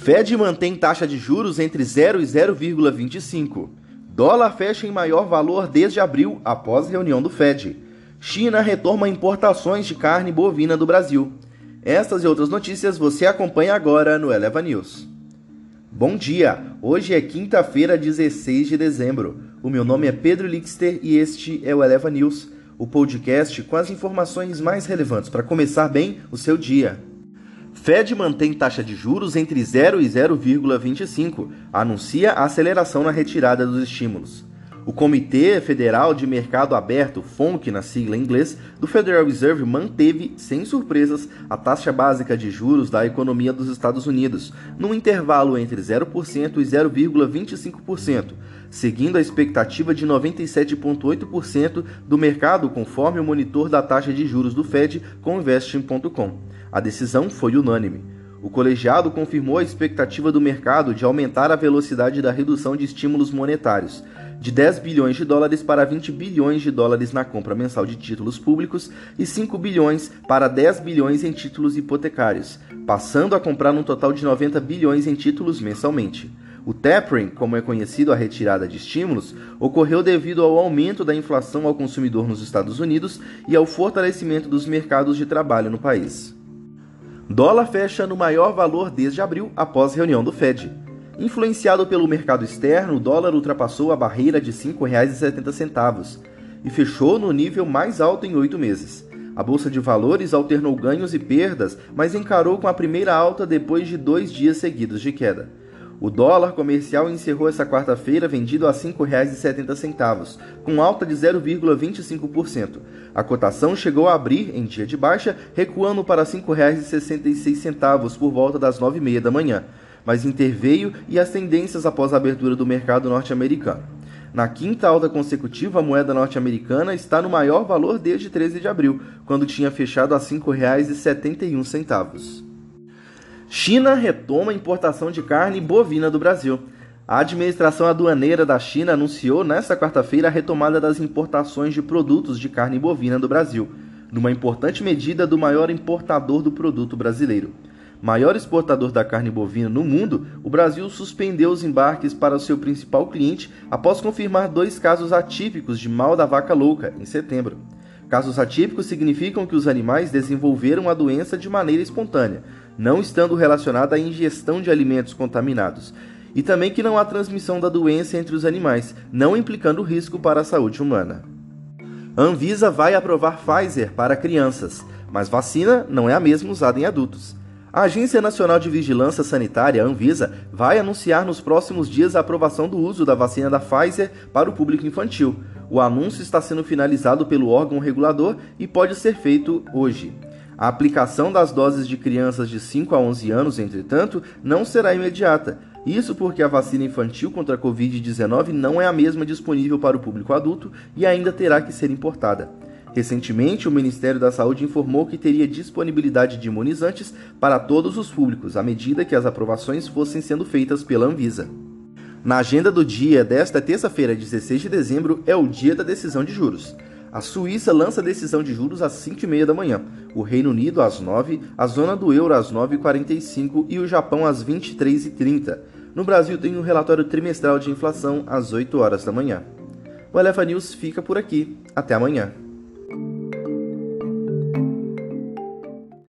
Fed mantém taxa de juros entre 0 e 0,25. Dólar fecha em maior valor desde abril, após reunião do Fed. China retoma importações de carne bovina do Brasil. Estas e outras notícias você acompanha agora no Eleva News. Bom dia! Hoje é quinta-feira, 16 de dezembro. O meu nome é Pedro Lixter e este é o Eleva News, o podcast com as informações mais relevantes para começar bem o seu dia. Fed mantém taxa de juros entre 0 e 0,25, anuncia aceleração na retirada dos estímulos. O Comitê Federal de Mercado Aberto, FONC na sigla em inglês, do Federal Reserve manteve, sem surpresas, a taxa básica de juros da economia dos Estados Unidos, num intervalo entre 0% e 0,25%, seguindo a expectativa de 97,8% do mercado, conforme o monitor da taxa de juros do Fed com Investing.com. A decisão foi unânime. O colegiado confirmou a expectativa do mercado de aumentar a velocidade da redução de estímulos monetários, de 10 bilhões de dólares para 20 bilhões de dólares na compra mensal de títulos públicos e 5 bilhões para 10 bilhões em títulos hipotecários, passando a comprar um total de 90 bilhões em títulos mensalmente. O tapering, como é conhecido a retirada de estímulos, ocorreu devido ao aumento da inflação ao consumidor nos Estados Unidos e ao fortalecimento dos mercados de trabalho no país. Dólar fecha no maior valor desde abril, após reunião do Fed. Influenciado pelo mercado externo, o dólar ultrapassou a barreira de R$ 5,70 e fechou no nível mais alto em oito meses. A Bolsa de Valores alternou ganhos e perdas, mas encarou com a primeira alta depois de dois dias seguidos de queda. O dólar comercial encerrou essa quarta-feira vendido a R$ 5,70, com alta de 0,25%. A cotação chegou a abrir, em dia de baixa, recuando para R$ 5,66 por volta das 9h30 da manhã, mas interveio e as tendências após a abertura do mercado norte-americano. Na quinta alta consecutiva, a moeda norte-americana está no maior valor desde 13 de abril, quando tinha fechado a R$ 5,71. China retoma a importação de carne bovina do Brasil. A administração aduaneira da China anunciou nesta quarta-feira a retomada das importações de produtos de carne bovina do Brasil, numa importante medida do maior importador do produto brasileiro. Maior exportador da carne bovina no mundo, o Brasil suspendeu os embarques para o seu principal cliente após confirmar dois casos atípicos de mal da vaca louca em setembro. Casos atípicos significam que os animais desenvolveram a doença de maneira espontânea, não estando relacionada à ingestão de alimentos contaminados, e também que não há transmissão da doença entre os animais, não implicando risco para a saúde humana. A Anvisa vai aprovar Pfizer para crianças, mas vacina não é a mesma usada em adultos. A Agência Nacional de Vigilância Sanitária, Anvisa, vai anunciar nos próximos dias a aprovação do uso da vacina da Pfizer para o público infantil. O anúncio está sendo finalizado pelo órgão regulador e pode ser feito hoje. A aplicação das doses de crianças de 5 a 11 anos, entretanto, não será imediata. Isso porque a vacina infantil contra a Covid-19 não é a mesma disponível para o público adulto e ainda terá que ser importada. Recentemente, o Ministério da Saúde informou que teria disponibilidade de imunizantes para todos os públicos, à medida que as aprovações fossem sendo feitas pela Anvisa. Na agenda do dia desta terça-feira, 16 de dezembro, é o dia da decisão de juros. A Suíça lança decisão de juros às 5h30 da manhã, o Reino Unido às 9 a zona do euro às 9h45 e o Japão às 23h30. No Brasil tem um relatório trimestral de inflação às 8 horas da manhã. O Eleva News fica por aqui. Até amanhã.